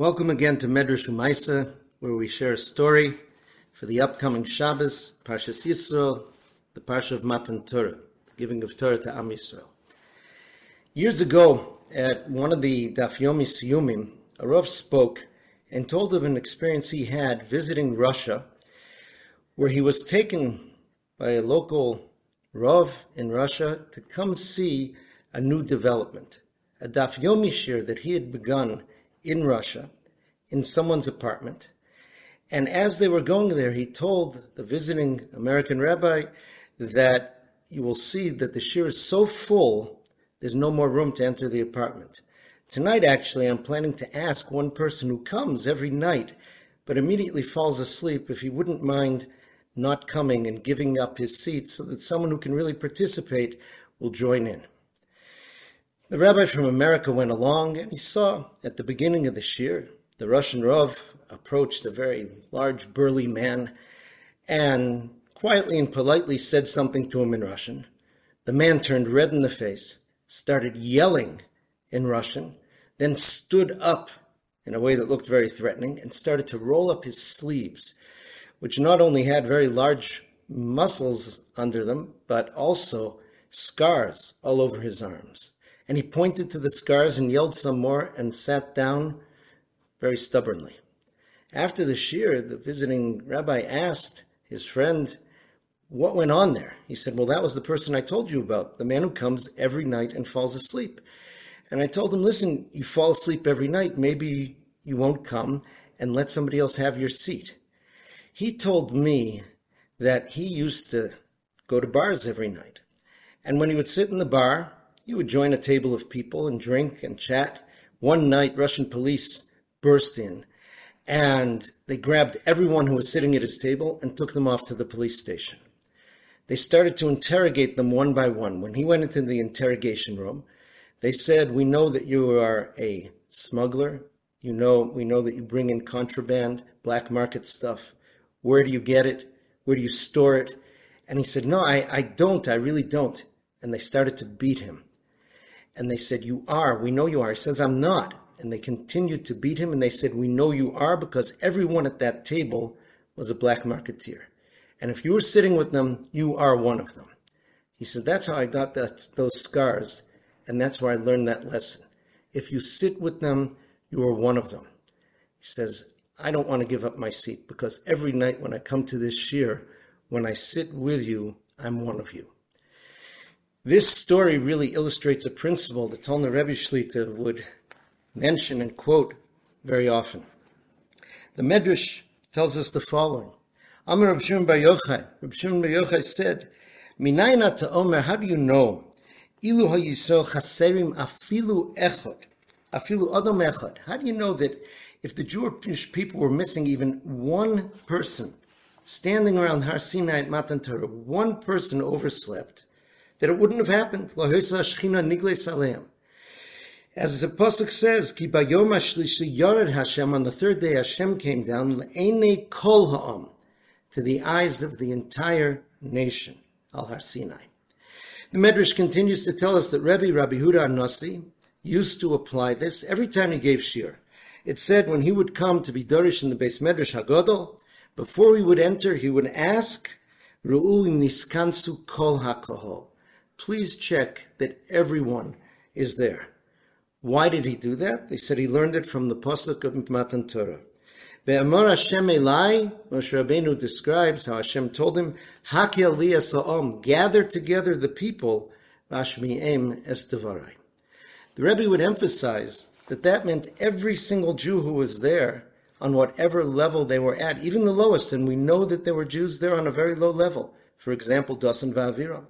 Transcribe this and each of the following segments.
Welcome again to Medrash Umaisa, where we share a story for the upcoming Shabbos, Parshas Yisro, the Parsha of Matan Torah, the giving of Torah to Am Yisrael. Years ago, at one of the Daf Yomi Siyumim, a Rav spoke and told of an experience he had visiting Russia, where he was taken by a local Rav in Russia to come see a new development, a Daf Yomi shiur that he had begun in Russia, in someone's apartment. And as they were going there, he told the visiting American rabbi that you will see that the shiur is so full, there's no more room to enter the apartment. Tonight, actually, I'm planning to ask one person who comes every night, but immediately falls asleep, if he wouldn't mind not coming and giving up his seat so that someone who can really participate will join in. The rabbi from America went along and he saw at the beginning of the shiur, the Russian Rav approached a very large, burly man and quietly and politely said something to him in Russian. The man turned red in the face, started yelling in Russian, then stood up in a way that looked very threatening and started to roll up his sleeves, which not only had very large muscles under them, but also scars all over his arms. And he pointed to the scars and yelled some more and sat down very stubbornly. After the shiur, the visiting rabbi asked his friend what went on there. He said, Well, that was the person I told you about, the man who comes every night and falls asleep. And I told him, Listen, you fall asleep every night. Maybe you won't come and let somebody else have your seat. He told me that he used to go to bars every night. And when he would sit in the bar, you would join a table of people and drink and chat. One night, Russian police burst in and they grabbed everyone who was sitting at his table and took them off to the police station. They started to interrogate them one by one. When he went into the interrogation room, they said, We know that you are a smuggler. You know, we know that you bring in contraband, black market stuff. Where do you get it? Where do you store it? And he said, No, I, I don't. I really don't. And they started to beat him. And they said, You are. We know you are. He says, I'm not. And they continued to beat him. And they said, We know you are because everyone at that table was a black marketeer. And if you were sitting with them, you are one of them. He said, That's how I got that, those scars. And that's where I learned that lesson. If you sit with them, you are one of them. He says, I don't want to give up my seat because every night when I come to this shiur, when I sit with you, I'm one of you. This story really illustrates a principle that Tolna Rebbe Shlita would mention and quote very often. The Medrash tells us the following. Amr Reb Shimon Bar Yochai, Reb Shimon Bar Yochai said, Minayna to Omer, how do you know? Ilu ha-yisrael chaserim afilu echot, afilu adam echot. How do you know that if the Jewish people were missing even one person standing around Har Sinai at Matan Torah, one person overslept, that it wouldn't have happened. As the pasuk says, "Ki bayom hashlishi yared Hashem." On the third day, Hashem came down le'enei kol ha'am to the eyes of the entire nation, Al Har Sinai. The Medrash continues to tell us that Rebbe Rabbi Huda Nasi used to apply this every time he gave shiur. It said when he would come to be Dorish in the beis Medrash Hagodol, before he would enter, he would ask, Ru'u niskansu kol hakohol please check that everyone is there. Why did he do that? They said he learned it from the Pasuk of Matan Torah. Ve'amar Hashem Elai, Moshe Rabbeinu describes how Hashem told him, Hakel liyasa'om, gather together the people, Vashmi'em estevarai. The Rebbe would emphasize that that meant every single Jew who was there, on whatever level they were at, even the lowest, and we know that there were Jews there on a very low level. For example, Dasan Va'aviram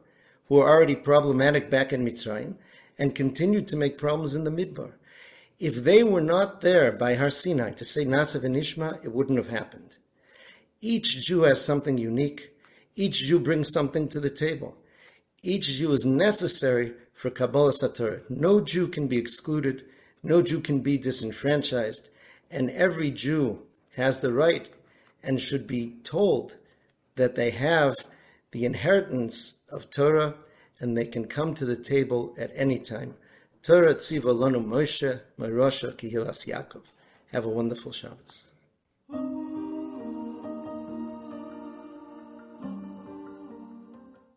who were already problematic back in Mitzrayim and continued to make problems in the Midbar. If they were not there by Har Sinai to say Nasav and Ishma, it wouldn't have happened. Each Jew has something unique. Each Jew brings something to the table. Each Jew is necessary for Kabbalah Satorah. No Jew can be excluded. No Jew can be disenfranchised. And every Jew has the right and should be told that they have the inheritance of Torah, and they can come to the table at any time. Torah tziva lanu Moshe, Morasha Kehillas Yaakov. Have a wonderful Shabbos.